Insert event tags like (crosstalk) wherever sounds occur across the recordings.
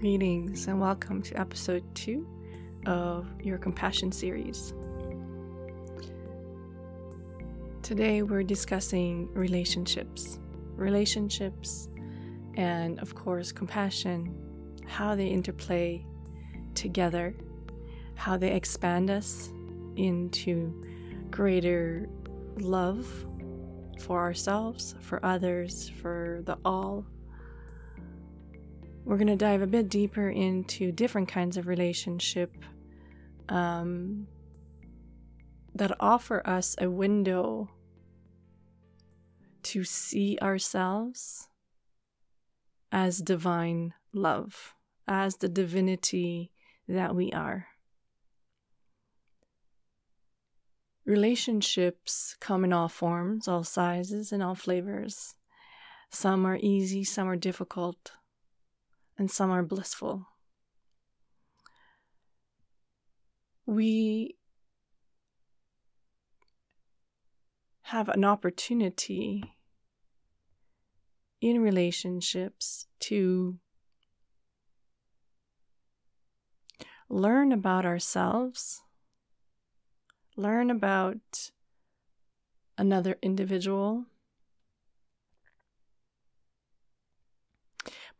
Greetings and welcome to episode two of your compassion series. Today we're discussing relationships, relationships, and of course, compassion, how they interplay together, how they expand us into greater love for ourselves, for others, for the all we're going to dive a bit deeper into different kinds of relationship um, that offer us a window to see ourselves as divine love, as the divinity that we are. Relationships come in all forms, all sizes, and all flavors. Some are easy, some are difficult and some are blissful. We have an opportunity in relationships to learn about ourselves, learn about another individual,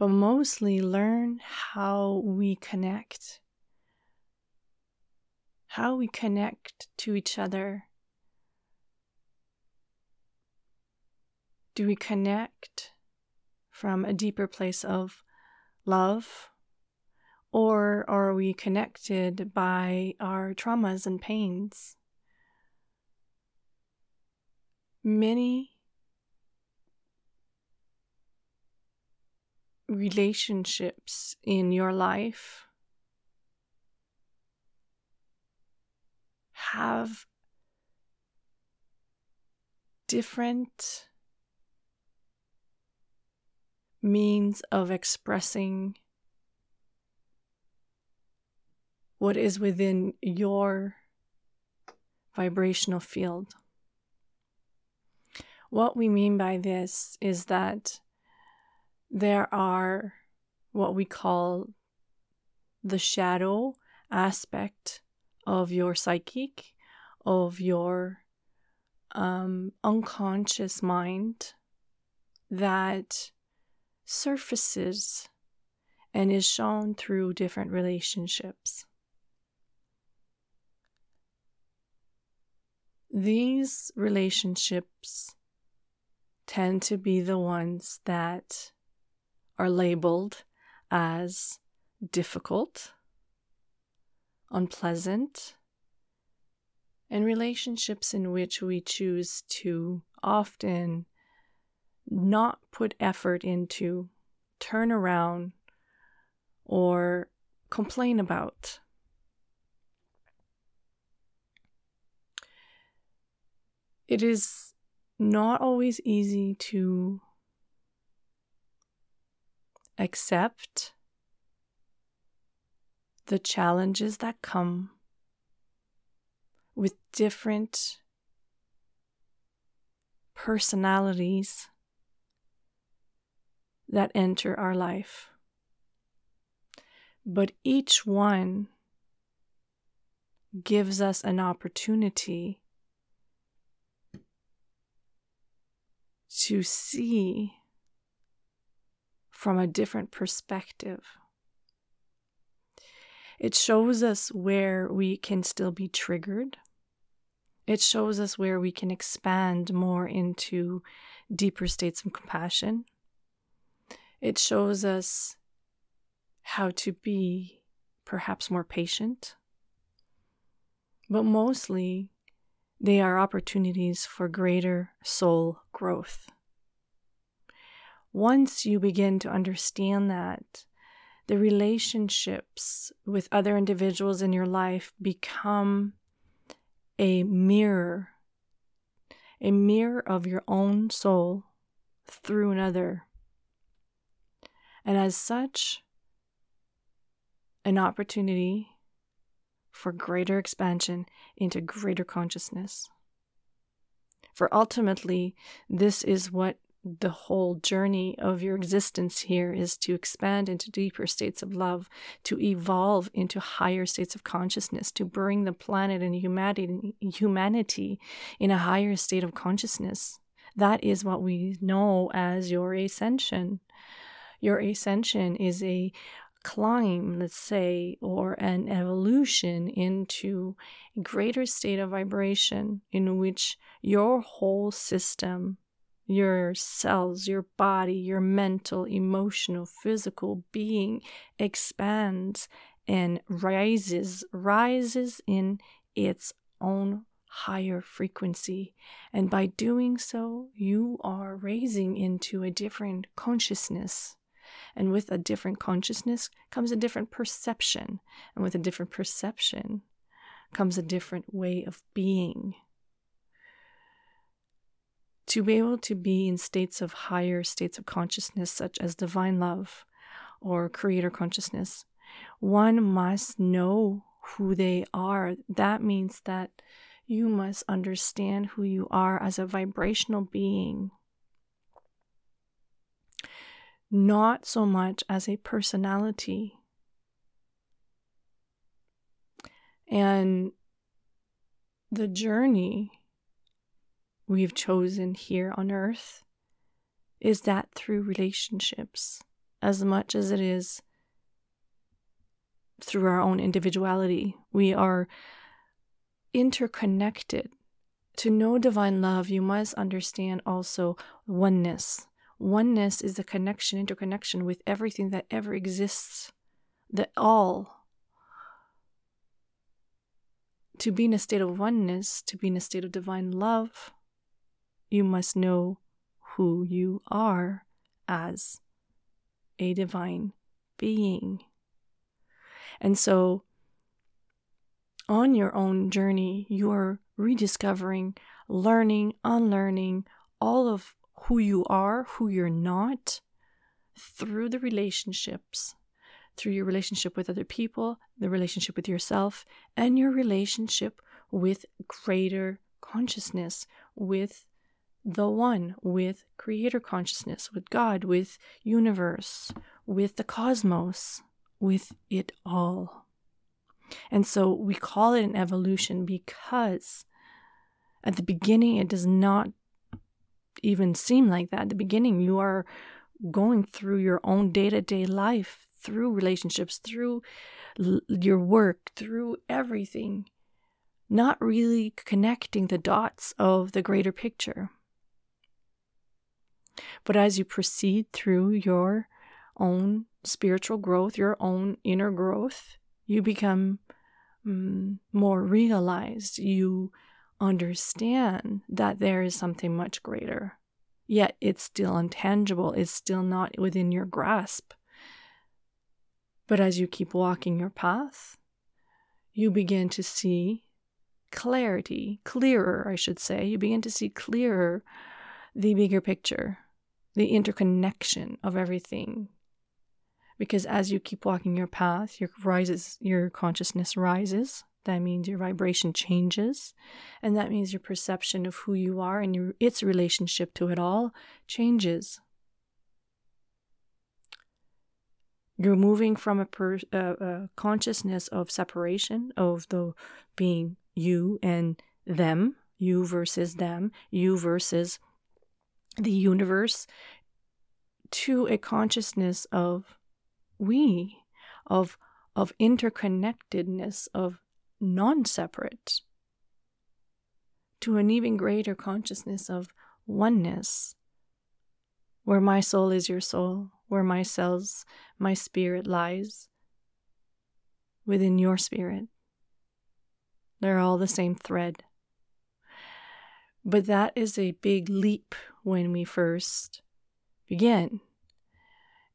but mostly learn how we connect. How we connect to each other. Do we connect from a deeper place of love? Or are we connected by our traumas and pains? Many relationships in your life have different means of expressing what is within your vibrational field. What we mean by this is that there are what we call the shadow aspect of your psychic, of your um, unconscious mind that surfaces and is shown through different relationships. These relationships tend to be the ones that are labeled as difficult, unpleasant, and relationships in which we choose to often not put effort into, turn around, or complain about. It is not always easy to accept the challenges that come with different personalities that enter our life. But each one gives us an opportunity to see from a different perspective. It shows us where we can still be triggered. It shows us where we can expand more into deeper states of compassion. It shows us how to be perhaps more patient. But mostly, they are opportunities for greater soul growth once you begin to understand that, the relationships with other individuals in your life become a mirror, a mirror of your own soul through another. And as such, an opportunity for greater expansion into greater consciousness. For ultimately, this is what the whole journey of your existence here is to expand into deeper states of love, to evolve into higher states of consciousness, to bring the planet and humanity, humanity in a higher state of consciousness. That is what we know as your ascension. Your ascension is a climb, let's say, or an evolution into a greater state of vibration in which your whole system, your cells, your body, your mental, emotional, physical being expands and rises, rises in its own higher frequency. And by doing so, you are raising into a different consciousness. And with a different consciousness comes a different perception. And with a different perception comes a different way of being. To be able to be in states of higher states of consciousness, such as divine love or creator consciousness, one must know who they are. That means that you must understand who you are as a vibrational being not so much as a personality. And the journey we've chosen here on earth is that through relationships as much as it is through our own individuality. We are interconnected. To know divine love, you must understand also oneness. Oneness is the connection, interconnection with everything that ever exists, the all. To be in a state of oneness, to be in a state of divine love, you must know who you are as a divine being. And so, on your own journey, you are rediscovering, learning, unlearning all of who you are, who you're not, through the relationships, through your relationship with other people, the relationship with yourself, and your relationship with greater consciousness, with the one, with creator consciousness, with God, with universe, with the cosmos, with it all. And so we call it an evolution because at the beginning it does not even seem like that. At the beginning, you are going through your own day to day life, through relationships, through l- your work, through everything, not really connecting the dots of the greater picture. But as you proceed through your own spiritual growth, your own inner growth, you become um, more realized. You understand that there is something much greater, yet it's still intangible, it's still not within your grasp. But as you keep walking your path, you begin to see clarity, clearer, I should say. You begin to see clearer the bigger picture, the interconnection of everything. Because as you keep walking your path, your rises, your consciousness rises, that means your vibration changes, and that means your perception of who you are and your, its relationship to it all changes. You're moving from a, per, a consciousness of separation, of the being you and them, you versus them, you versus the universe, to a consciousness of we, of of interconnectedness, of non separate to an even greater consciousness of oneness, where my soul is your soul, where my cells, my spirit lies within your spirit. They're all the same thread. But that is a big leap when we first begin.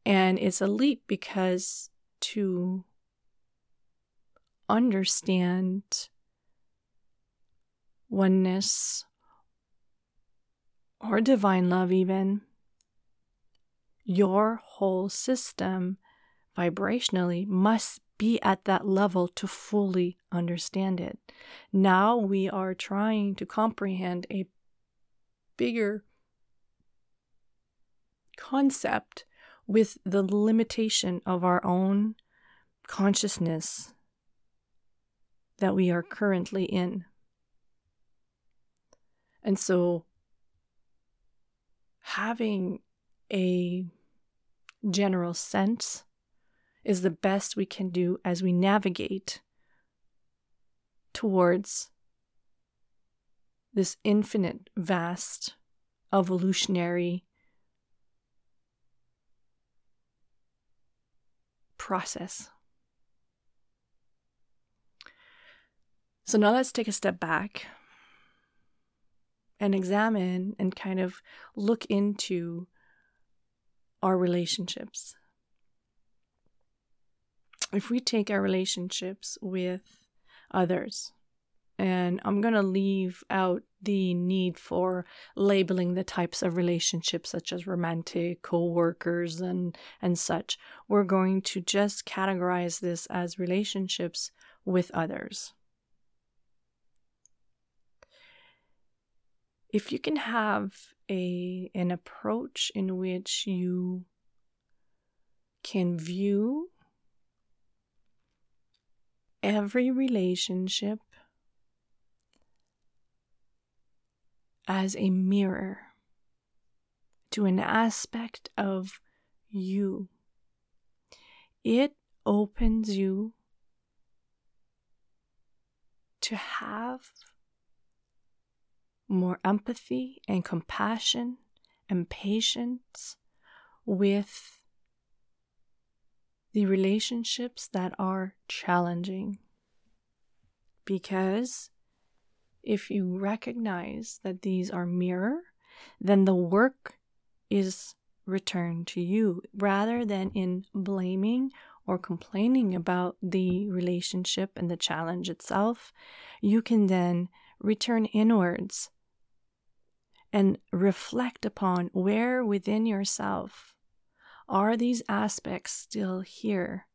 And it's a leap because to understand oneness or divine love, even, your whole system vibrationally must be at that level to fully understand it. Now we are trying to comprehend a bigger concept with the limitation of our own consciousness that we are currently in. And so, having a general sense is the best we can do as we navigate towards this infinite, vast, evolutionary process. So now let's take a step back and examine and kind of look into our relationships. If we take our relationships with others, and I'm going to leave out the need for labeling the types of relationships such as romantic, co-workers and and such. We're going to just categorize this as relationships with others. if you can have a an approach in which you can view every relationship as a mirror to an aspect of you. It opens you to have more empathy and compassion and patience with the relationships that are challenging. Because if you recognize that these are mirror, then the work is returned to you rather than in blaming or complaining about the relationship and the challenge itself. You can then return inwards and reflect upon where within yourself are these aspects still here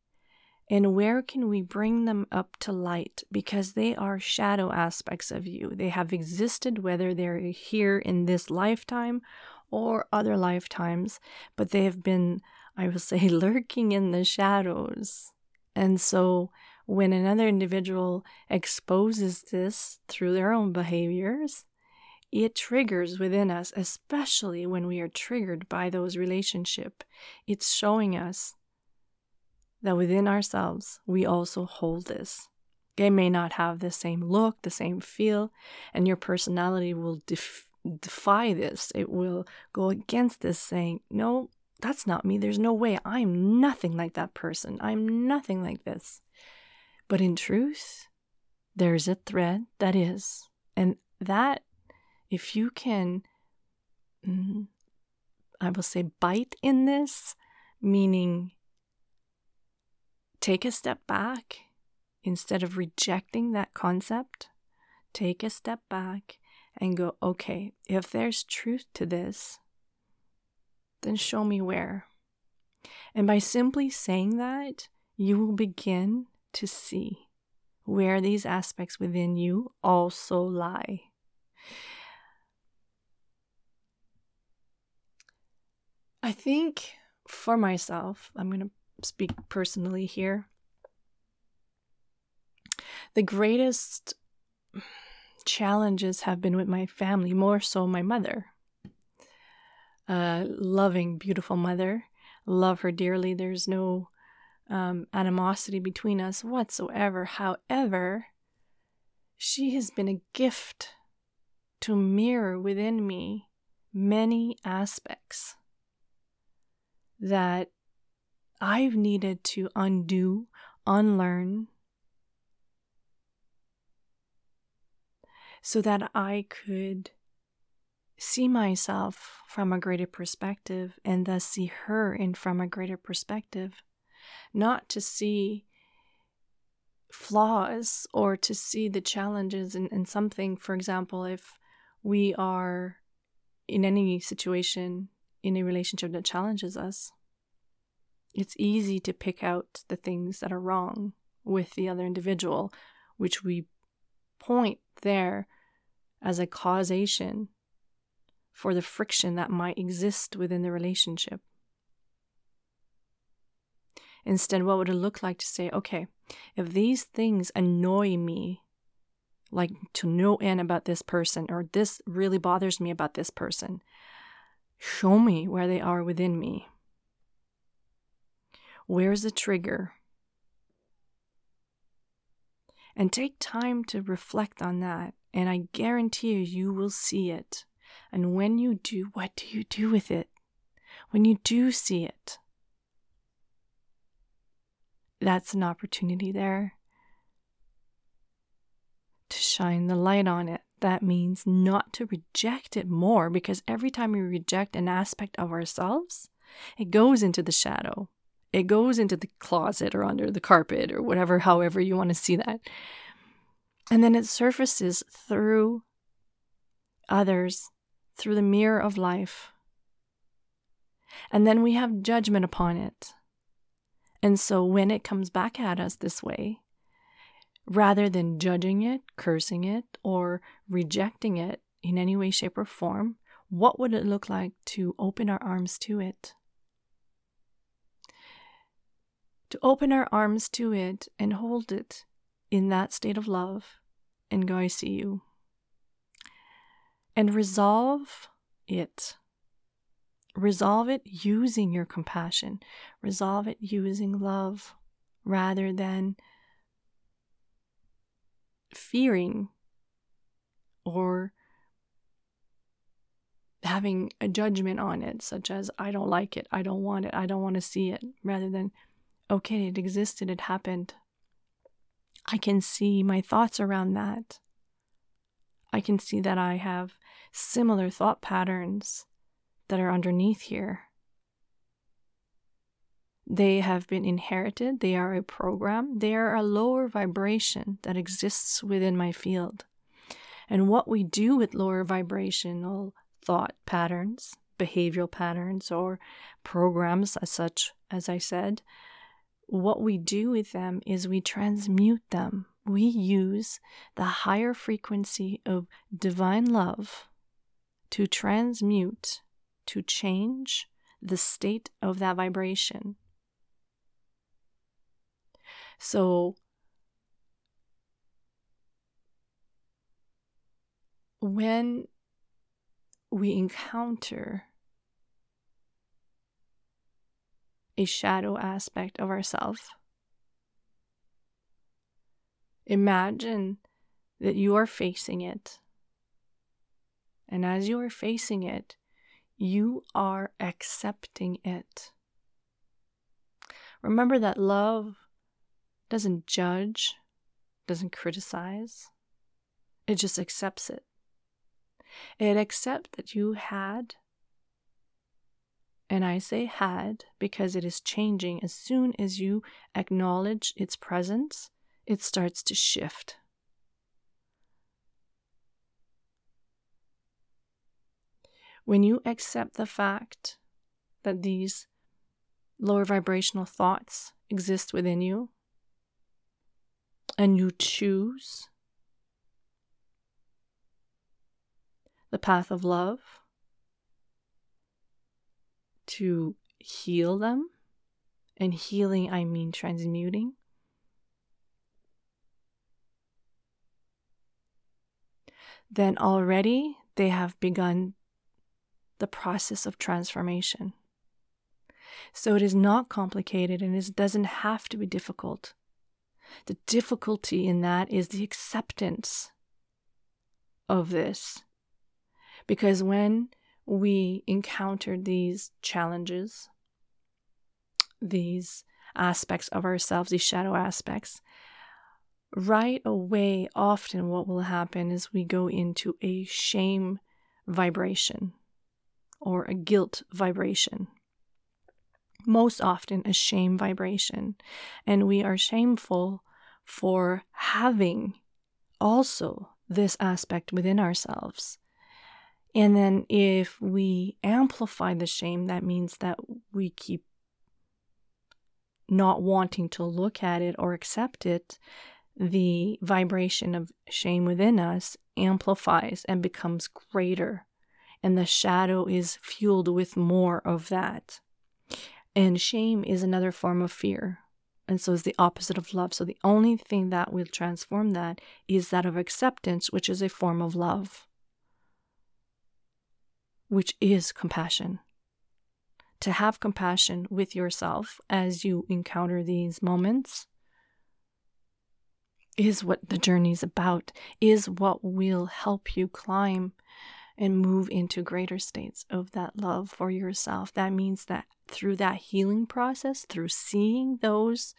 and where can we bring them up to light? Because they are shadow aspects of you. They have existed whether they're here in this lifetime or other lifetimes but they have been i will say (laughs) lurking in the shadows. And so when another individual exposes this through their own behaviors it triggers within us, especially when we are triggered by those relationship. It's showing us that within ourselves we also hold this. They may not have the same look, the same feel, and your personality will def- defy this. It will go against this, saying, No, that's not me. There's no way. I'm nothing like that person. I'm nothing like this. But in truth, there's a thread that is. And that if you can, mm, I will say, bite in this, meaning take a step back instead of rejecting that concept, take a step back and go, okay, if there's truth to this, then show me where. And by simply saying that, you will begin to see where these aspects within you also lie. I think for myself, I'm going to speak personally here. The greatest challenges have been with my family, more so my mother. A loving, beautiful mother. Love her dearly. There's no um, animosity between us whatsoever. However, she has been a gift to mirror within me many aspects that I've needed to undo, unlearn, so that I could see myself from a greater perspective and thus see her in from a greater perspective. Not to see flaws or to see the challenges in, in something. For example, if we are in any situation in a relationship that challenges us, it's easy to pick out the things that are wrong with the other individual, which we point there as a causation for the friction that might exist within the relationship. Instead, what would it look like to say, okay, if these things annoy me, like to no end about this person, or this really bothers me about this person, show me where they are within me. Where's the trigger? And take time to reflect on that, and I guarantee you, you will see it. And when you do, what do you do with it? When you do see it, that's an opportunity there to shine the light on it. That means not to reject it more because every time we reject an aspect of ourselves, it goes into the shadow. It goes into the closet or under the carpet or whatever, however you want to see that. And then it surfaces through others, through the mirror of life. And then we have judgment upon it. And so when it comes back at us this way, rather than judging it, cursing it, or rejecting it in any way, shape, or form, what would it look like to open our arms to it? To open our arms to it and hold it in that state of love and go, I see you. And resolve it Resolve it using your compassion. Resolve it using love rather than fearing or having a judgment on it, such as, I don't like it, I don't want it, I don't want to see it, rather than, okay, it existed, it happened. I can see my thoughts around that. I can see that I have similar thought patterns that are underneath here. They have been inherited, they are a program, they are a lower vibration that exists within my field. And what we do with lower vibrational thought patterns, behavioral patterns, or programs, as such as I said, what we do with them is we transmute them. We use the higher frequency of divine love to transmute to change the state of that vibration. So, when we encounter a shadow aspect of ourselves, imagine that you are facing it. And as you are facing it, you are accepting it. Remember that love doesn't judge, doesn't criticize, it just accepts it. It accepts that you had, and I say had because it is changing. As soon as you acknowledge its presence, it starts to shift. When you accept the fact that these lower vibrational thoughts exist within you, and you choose the path of love to heal them, and healing, I mean transmuting. Then already they have begun the process of transformation. So it is not complicated and it doesn't have to be difficult. The difficulty in that is the acceptance of this. Because when we encounter these challenges, these aspects of ourselves, these shadow aspects, right away, often what will happen is we go into a shame vibration or a guilt vibration. Most often, a shame vibration. And we are shameful for having also this aspect within ourselves. And then, if we amplify the shame, that means that we keep not wanting to look at it or accept it. The vibration of shame within us amplifies and becomes greater and the shadow is fueled with more of that. And shame is another form of fear. And so is the opposite of love. So the only thing that will transform that is that of acceptance, which is a form of love, which is compassion. To have compassion with yourself as you encounter these moments is what the journey is about, is what will help you climb and move into greater states of that love for yourself. That means that through that healing process, through seeing those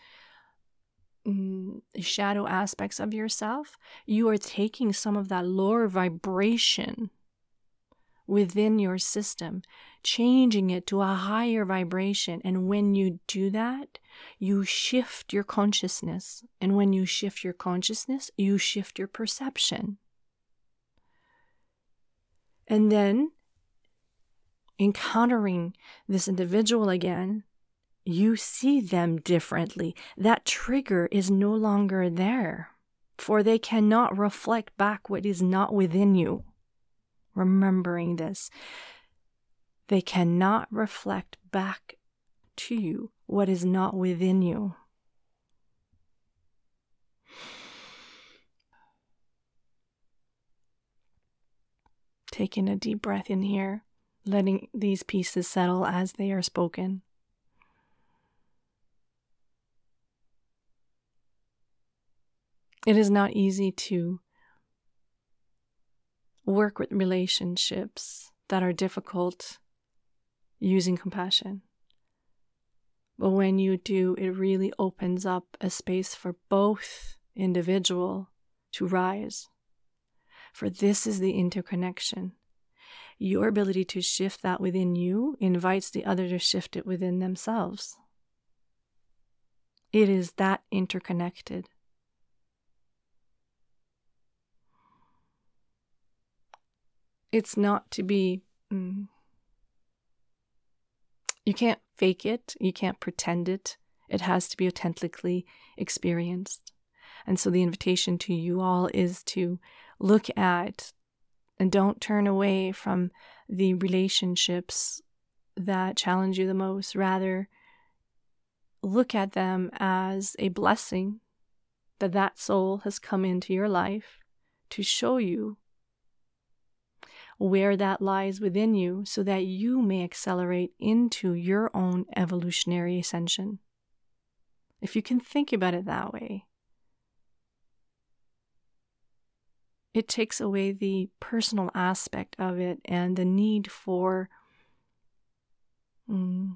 mm, shadow aspects of yourself, you are taking some of that lower vibration within your system, changing it to a higher vibration. And when you do that, you shift your consciousness. And when you shift your consciousness, you shift your perception. And then encountering this individual again, you see them differently. That trigger is no longer there, for they cannot reflect back what is not within you. Remembering this, they cannot reflect back to you what is not within you. Taking a deep breath in here, letting these pieces settle as they are spoken. It is not easy to work with relationships that are difficult using compassion. But when you do, it really opens up a space for both individual to rise for this is the interconnection. Your ability to shift that within you invites the other to shift it within themselves. It is that interconnected. It's not to be, mm, you can't fake it, you can't pretend it. It has to be authentically experienced. And so the invitation to you all is to look at and don't turn away from the relationships that challenge you the most. Rather, look at them as a blessing that that soul has come into your life to show you where that lies within you so that you may accelerate into your own evolutionary ascension. If you can think about it that way, it takes away the personal aspect of it and the need for mm,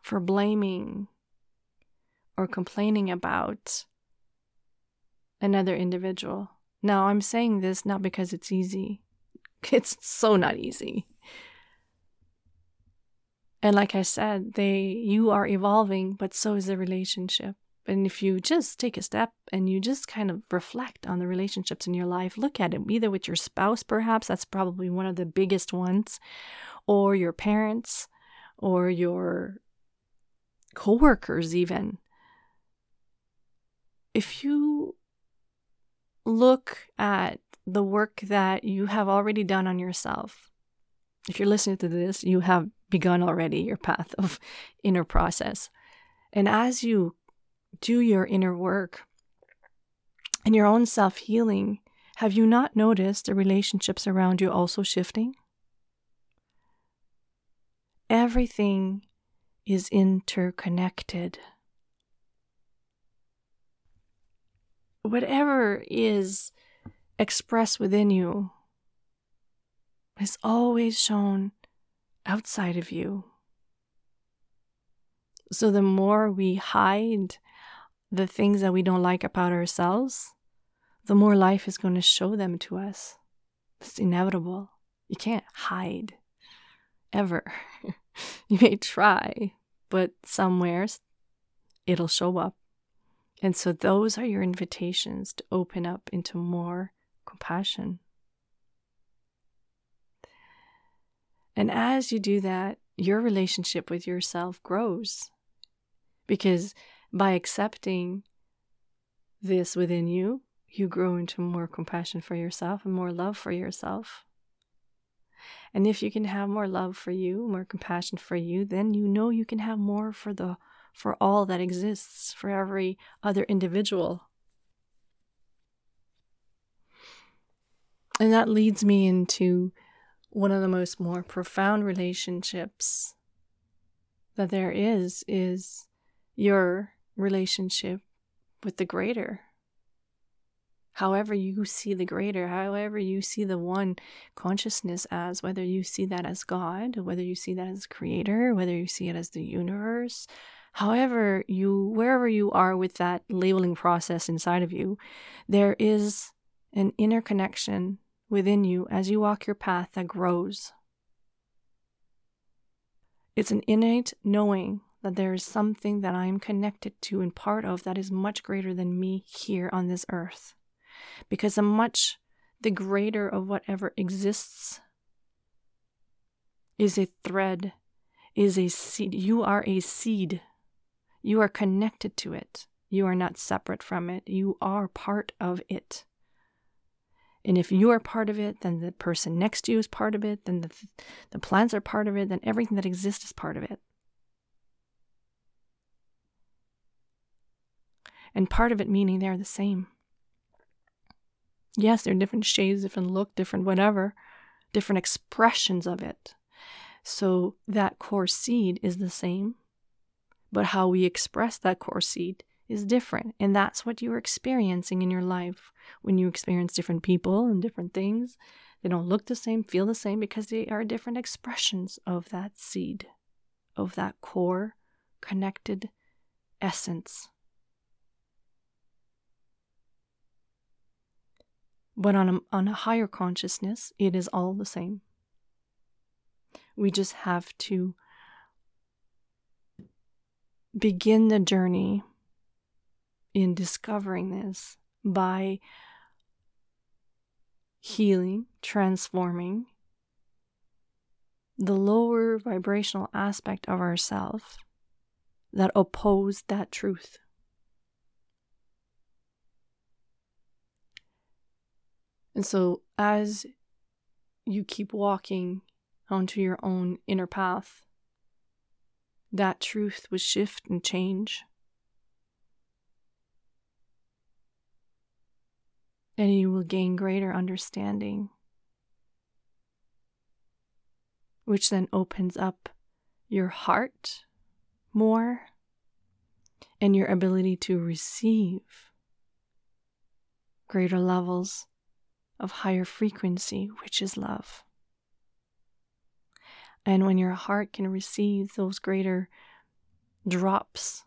for blaming or complaining about another individual. Now, I'm saying this not because it's easy. (laughs) It's so not easy. And like I said, they you are evolving, but so is the relationship. And if you just take a step and you just kind of reflect on the relationships in your life, look at it either with your spouse, perhaps, that's probably one of the biggest ones, or your parents, or your coworkers, even. If you look at the work that you have already done on yourself, if you're listening to this, you have begun already your path of inner process. And as you do your inner work and your own self healing, have you not noticed the relationships around you also shifting? Everything is interconnected. Whatever is expressed within you is always shown outside of you. So the more we hide the things that we don't like about ourselves, the more life is going to show them to us. It's inevitable. You can't hide ever. (laughs) you may try, but somewhere it'll show up. And so those are your invitations to open up into more compassion. And as you do that, your relationship with yourself grows because by accepting this within you, you grow into more compassion for yourself and more love for yourself. And if you can have more love for you, more compassion for you, then you know you can have more for the for all that exists, for every other individual. And that leads me into one of the most more profound relationships that there is is your relationship with the greater. However you see the greater, however you see the one consciousness as, whether you see that as God, whether you see that as creator, whether you see it as the universe, however you, wherever you are with that labeling process inside of you, there is an inner connection within you as you walk your path that grows. It's an innate knowing that there is something that I am connected to and part of that is much greater than me here on this earth because the much the greater of whatever exists is a thread, is a seed. You are a seed. You are connected to it. You are not separate from it. You are part of it. And if you are part of it, then the person next to you is part of it, then the, the plants are part of it, then everything that exists is part of it. And part of it meaning they're the same. Yes, they're different shades, different look, different whatever, different expressions of it. So that core seed is the same, but how we express that core seed is different. And that's what you're experiencing in your life when you experience different people and different things. They don't look the same, feel the same because they are different expressions of that seed, of that core connected essence. But on a, on a higher consciousness, it is all the same. We just have to begin the journey in discovering this by healing, transforming the lower vibrational aspect of ourself that oppose that truth. And so, as you keep walking onto your own inner path, that truth will shift and change. And you will gain greater understanding, which then opens up your heart more and your ability to receive greater levels of higher frequency, which is love. And when your heart can receive those greater drops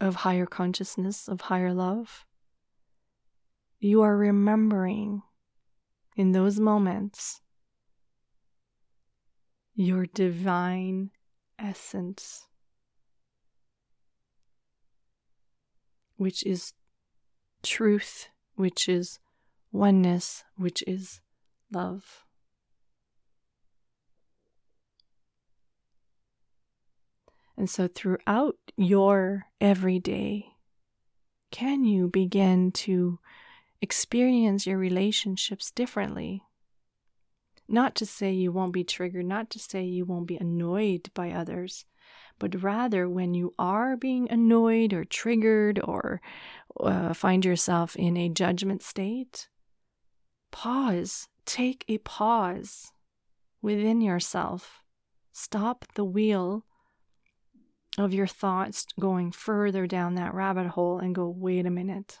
of higher consciousness, of higher love, you are remembering in those moments your divine essence, which is truth which is oneness, which is love. And so, throughout your everyday, can you begin to experience your relationships differently? Not to say you won't be triggered, not to say you won't be annoyed by others, but rather when you are being annoyed or triggered or uh, find yourself in a judgment state, pause, take a pause within yourself. Stop the wheel of your thoughts going further down that rabbit hole and go, wait a minute.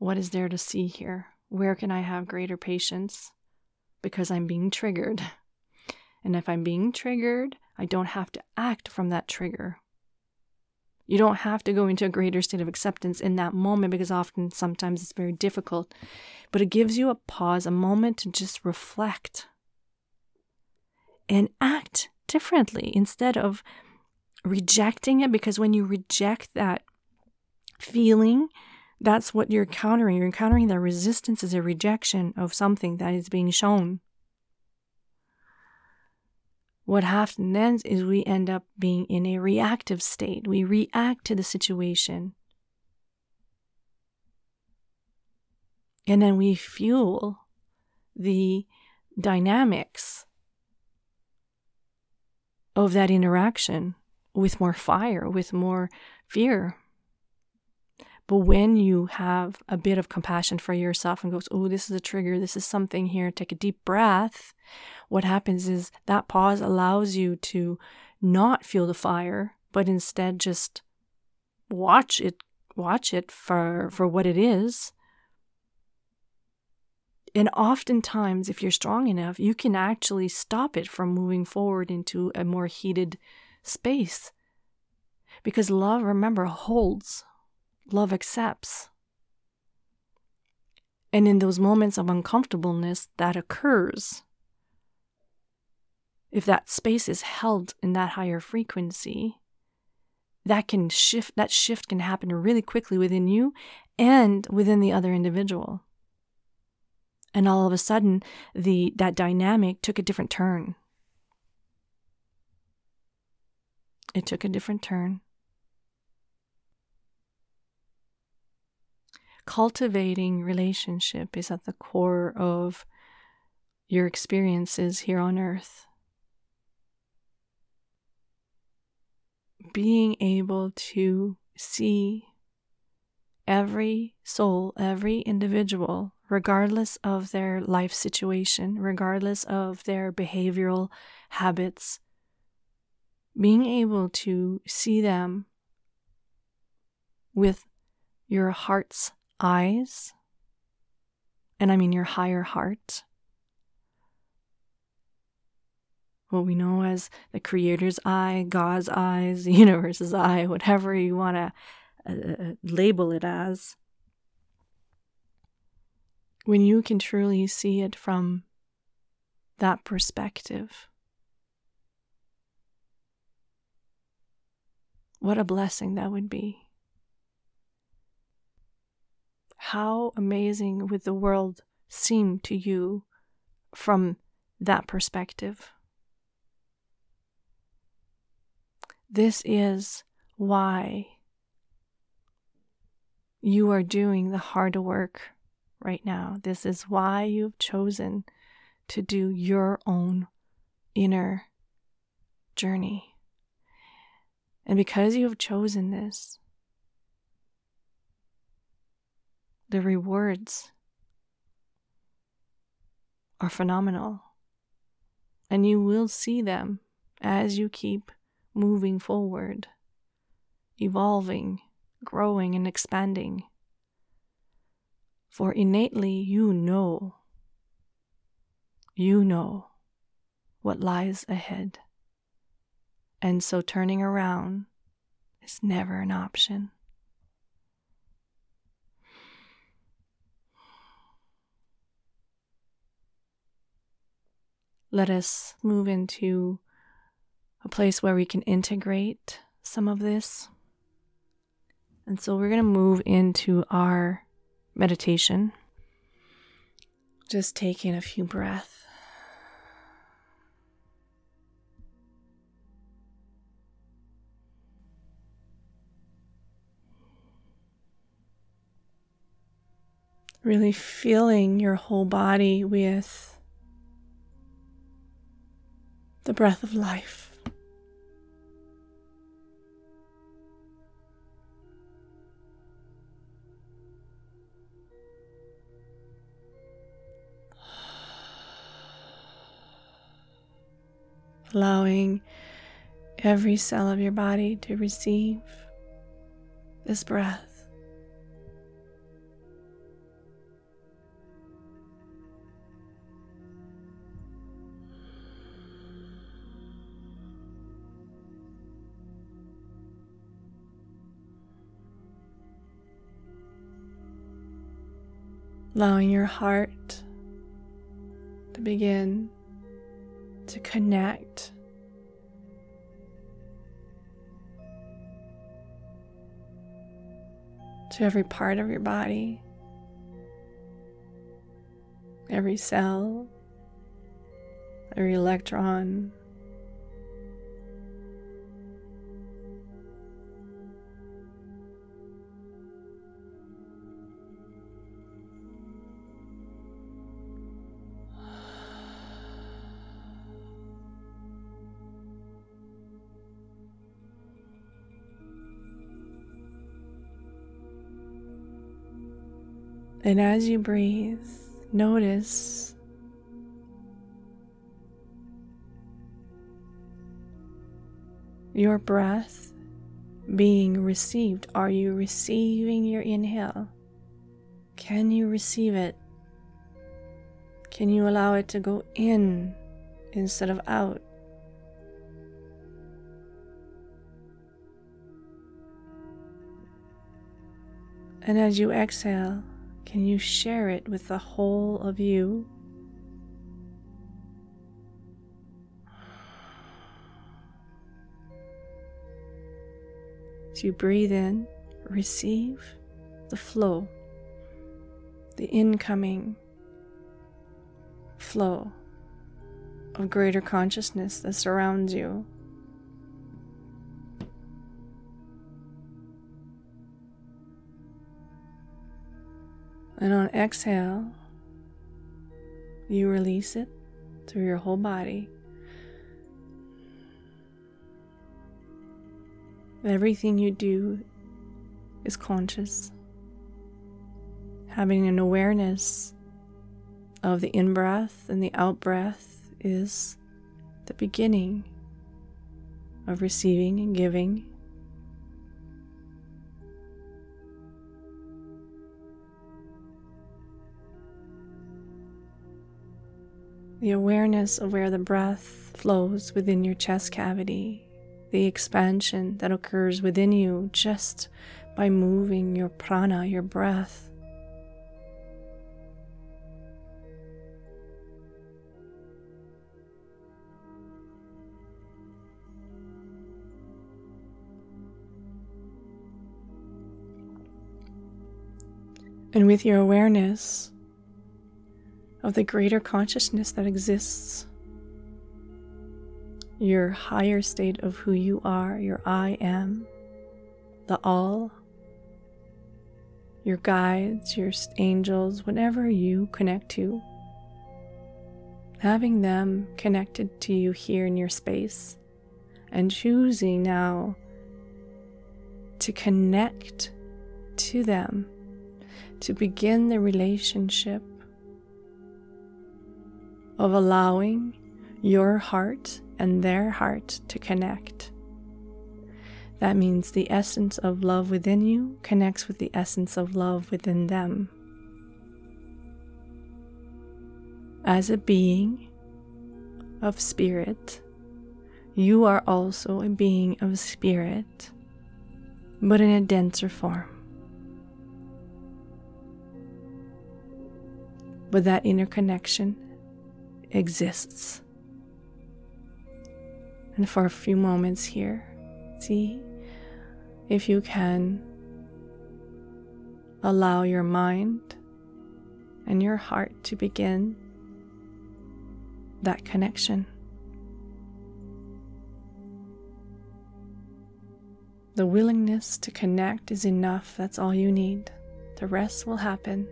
What is there to see here? Where can I have greater patience? Because I'm being triggered. And if I'm being triggered, I don't have to act from that trigger. You don't have to go into a greater state of acceptance in that moment because often, sometimes it's very difficult. But it gives you a pause, a moment to just reflect and act differently instead of rejecting it. Because when you reject that feeling, that's what you're encountering. You're encountering that resistance is a rejection of something that is being shown what happens then is we end up being in a reactive state. We react to the situation. And then we fuel the dynamics of that interaction with more fire, with more fear. But when you have a bit of compassion for yourself and goes, oh, this is a trigger, this is something here, take a deep breath, what happens is that pause allows you to not feel the fire, but instead just watch it, watch it for, for what it is. And oftentimes, if you're strong enough, you can actually stop it from moving forward into a more heated space. Because love, remember, holds love accepts. And in those moments of uncomfortableness that occurs, if that space is held in that higher frequency, that can shift, that shift can happen really quickly within you and within the other individual. And all of a sudden, the, that dynamic took a different turn. It took a different turn. Cultivating relationship is at the core of your experiences here on earth. Being able to see every soul, every individual, regardless of their life situation, regardless of their behavioral habits, being able to see them with your heart's eyes, and I mean your higher heart, what we know as the Creator's eye, God's eyes, (laughs) the universe's eye, whatever you want to uh, uh, label it as. When you can truly see it from that perspective, what a blessing that would be how amazing would the world seem to you from that perspective? This is why you are doing the hard work right now. This is why you've chosen to do your own inner journey. And because you have chosen this, the rewards are phenomenal. And you will see them as you keep moving forward, evolving, growing, and expanding. For innately you know, you know what lies ahead. And so turning around is never an option. Let us move into a place where we can integrate some of this. And so we're going to move into our meditation. Just taking a few breaths. Really feeling your whole body with the breath of life. Allowing every cell of your body to receive this breath. Allowing your heart to begin to connect. To every part of your body, every cell, every electron. And as you breathe, notice your breath being received. Are you receiving your inhale? Can you receive it? Can you allow it to go in instead of out? And as you exhale, can you share it with the whole of you? As you breathe in, receive the flow, the incoming flow of greater consciousness that surrounds you. And on exhale, you release it through your whole body. Everything you do is conscious. Having an awareness of the in breath and the out breath is the beginning of receiving and giving. The awareness of where the breath flows within your chest cavity the expansion that occurs within you just by moving your prana, your breath. And with your awareness of the greater consciousness that exists. Your higher state of who you are, your I am, the all, your guides, your angels, whatever you connect to, having them connected to you here in your space, and choosing now to connect to them, to begin the relationship of allowing your heart and their heart to connect. That means the essence of love within you connects with the essence of love within them. As a being of spirit, you are also a being of spirit, but in a denser form. But that interconnection exists and for a few moments here, see if you can allow your mind and your heart to begin that connection. The willingness to connect is enough, that's all you need. The rest will happen.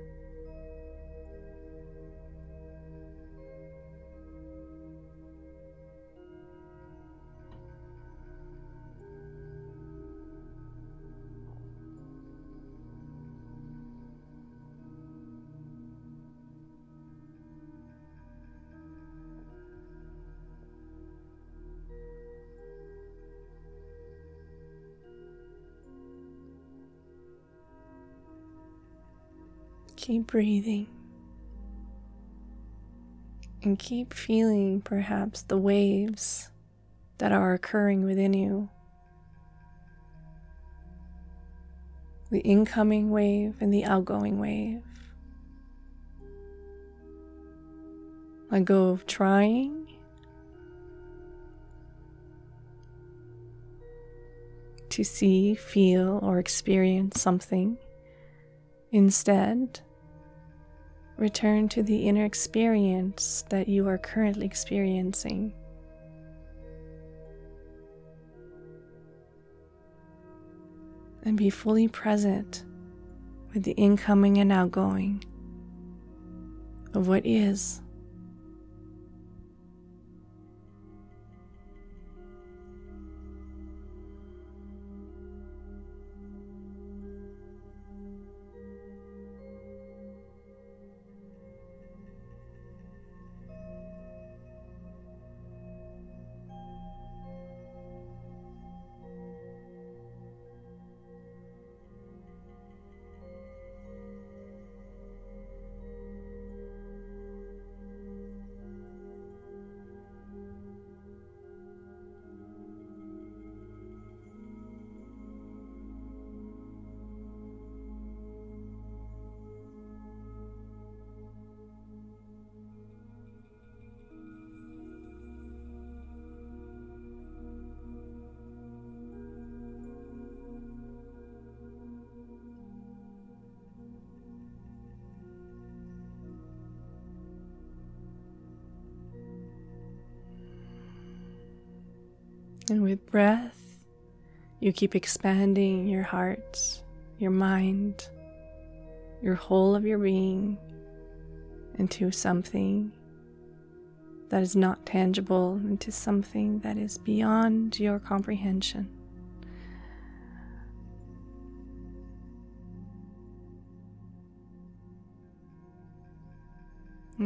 Keep breathing and keep feeling perhaps the waves that are occurring within you. The incoming wave and the outgoing wave. Let go of trying. To see, feel, or experience something. Instead, Return to the inner experience that you are currently experiencing. And be fully present with the incoming and outgoing of what is. And with breath, you keep expanding your heart, your mind, your whole of your being into something that is not tangible, into something that is beyond your comprehension.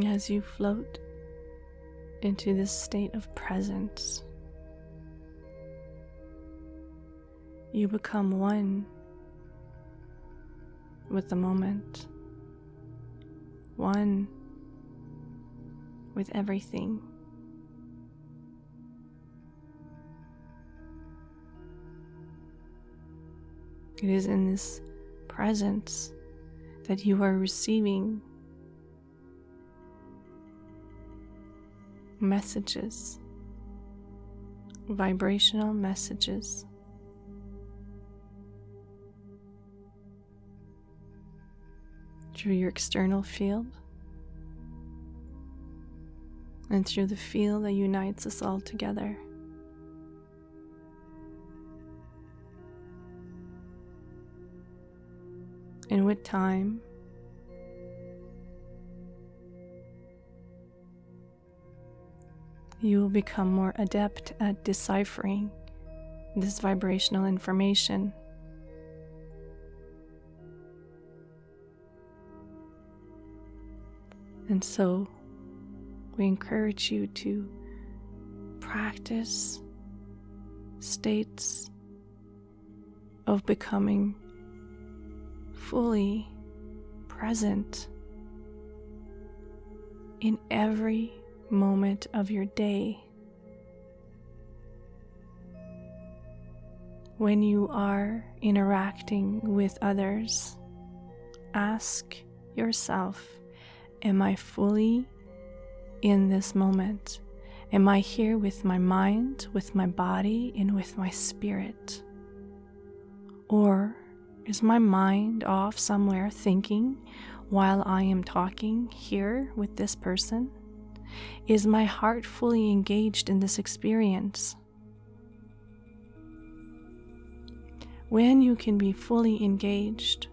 As you float into this state of presence, you become one with the moment, one with everything. It is in this presence that you are receiving messages, vibrational messages. Through your external field and through the field that unites us all together. And with time, you will become more adept at deciphering this vibrational information. And so, we encourage you to practice states of becoming fully present in every moment of your day. When you are interacting with others, ask yourself Am I fully in this moment? Am I here with my mind, with my body, and with my spirit? Or is my mind off somewhere thinking while I am talking here with this person? Is my heart fully engaged in this experience? When you can be fully engaged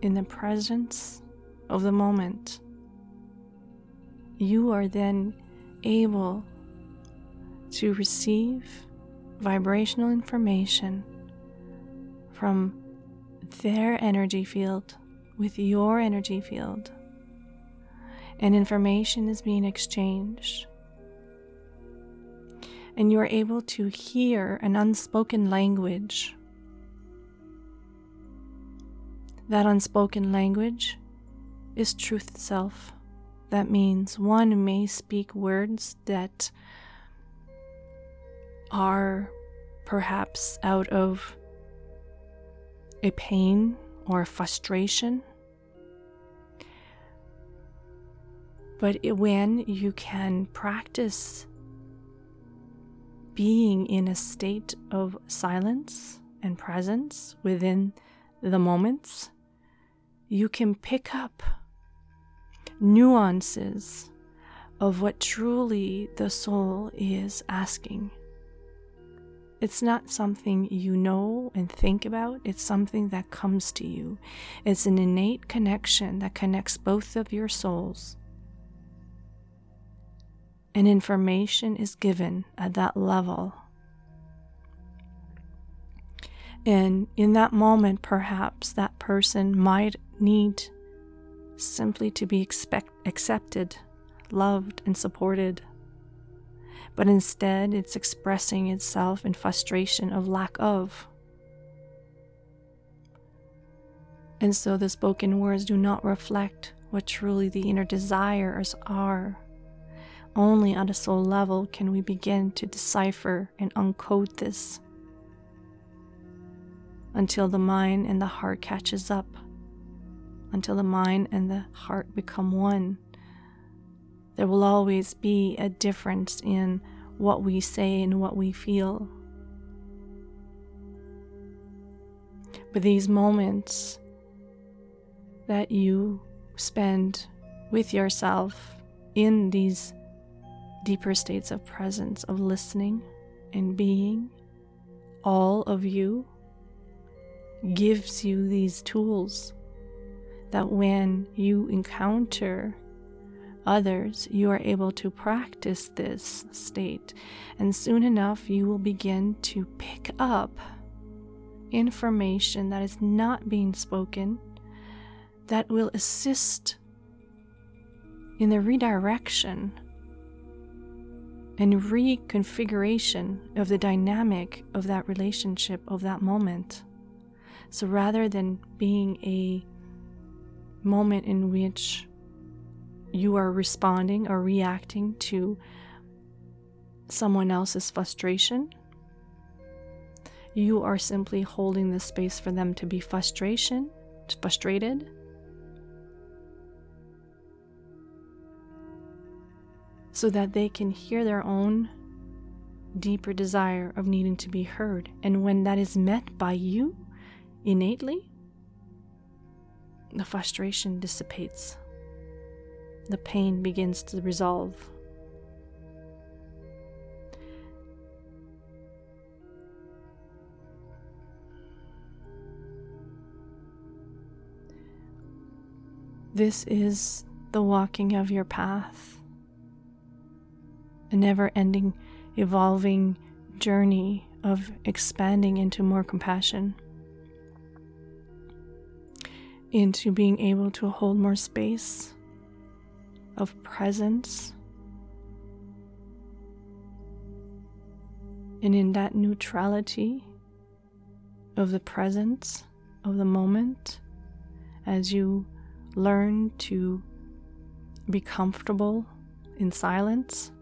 in the presence of the moment, you are then able to receive vibrational information from their energy field with your energy field and information is being exchanged. And you are able to hear an unspoken language. That unspoken language is truth itself. That means one may speak words that are perhaps out of a pain or frustration But when you can practice being in a state of silence and presence within the moments, you can pick up nuances of what truly the soul is asking. It's not something you know and think about, it's something that comes to you. It's an innate connection that connects both of your souls and information is given at that level. And in that moment, perhaps that person might need simply to be expect- accepted, loved, and supported. But instead, it's expressing itself in frustration of lack of. And so the spoken words do not reflect what truly the inner desires are. Only at a soul level can we begin to decipher and uncode this until the mind and the heart catches up, until the mind and the heart become one. There will always be a difference in what we say and what we feel. But these moments that you spend with yourself in these deeper states of presence, of listening and being, all of you, gives you these tools that when you encounter others, you are able to practice this state. And soon enough, you will begin to pick up information that is not being spoken that will assist in the redirection and reconfiguration of the dynamic of that relationship of that moment. So rather than being a moment in which you are responding or reacting to someone else's frustration, you are simply holding the space for them to be frustration, frustrated. So that they can hear their own deeper desire of needing to be heard. And when that is met by you innately, the frustration dissipates. The pain begins to resolve. This is the walking of your path, a never ending, evolving journey of expanding into more compassion, into being able to hold more space of presence. And in that neutrality of the presence of the moment, as you learn to be comfortable in silence,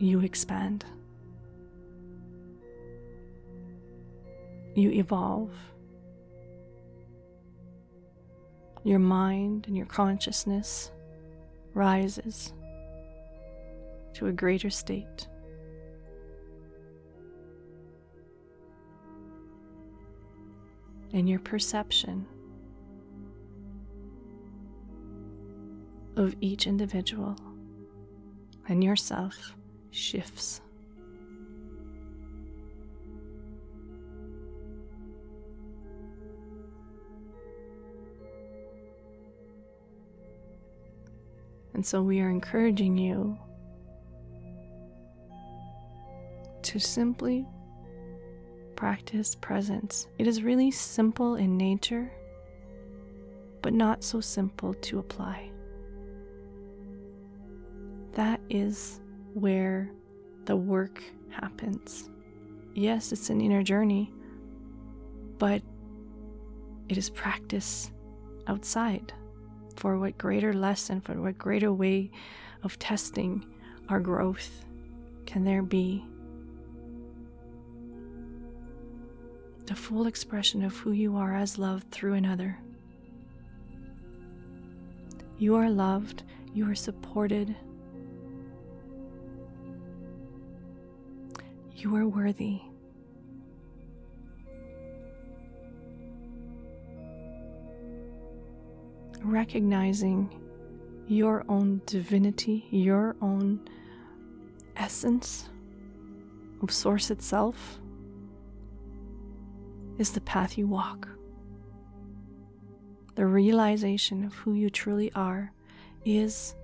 you expand. You evolve. Your mind and your consciousness rises to a greater state. and your perception of each individual and yourself shifts. And so we are encouraging you to simply practice presence. It is really simple in nature, but not so simple to apply. That is where the work happens. Yes, it's an inner journey, but it is practice outside. For what greater lesson, for what greater way of testing our growth can there be the full expression of who you are as loved through another. You are loved, you are supported, you are worthy. Recognizing your own divinity, your own essence of Source itself is the path you walk. The realization of who you truly are is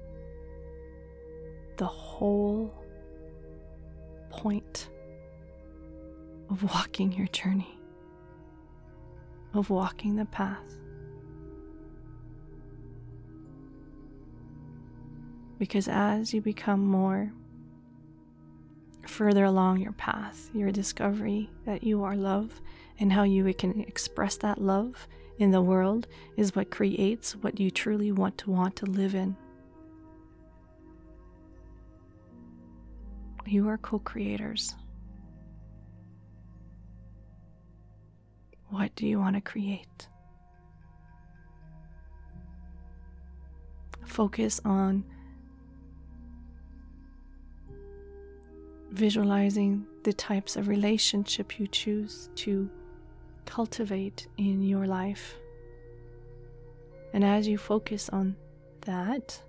the whole point of walking your journey, of walking the path. Because as you become more further along your path, your discovery that you are love and how you can express that love in the world is what creates what you truly want to want to live in. You are co creators. What do you want to create? Focus on visualizing the types of relationship you choose to cultivate in your life. And as you focus on that,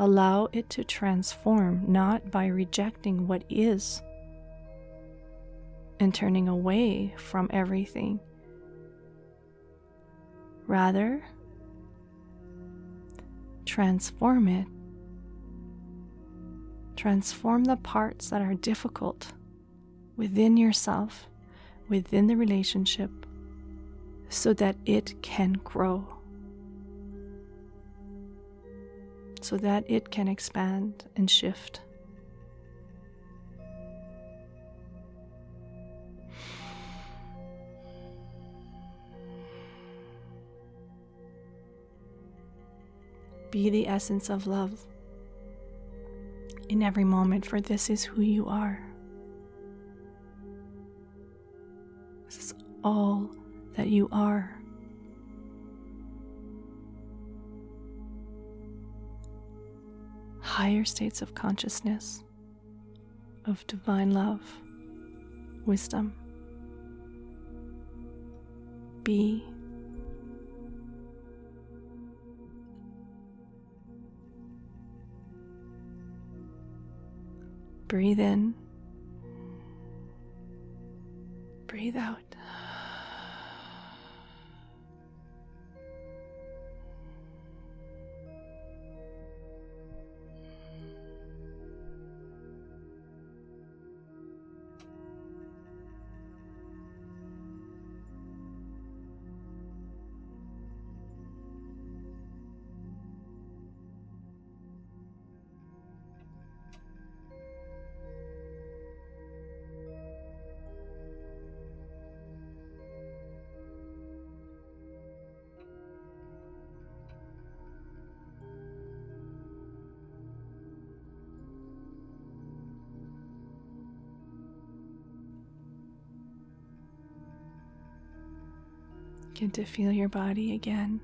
Allow it to transform, not by rejecting what is and turning away from everything. Rather, transform it. Transform the parts that are difficult within yourself, within the relationship, so that it can grow, so that it can expand and shift. Be the essence of love in every moment, for this is who you are. This is all that you are. Higher states of consciousness, of divine love, wisdom. Be Breathe in. Breathe out. Begin to feel your body again.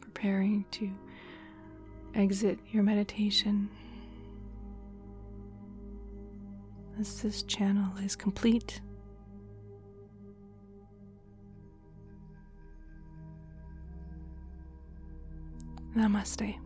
Preparing to exit your meditation as this channel is complete. Namaste.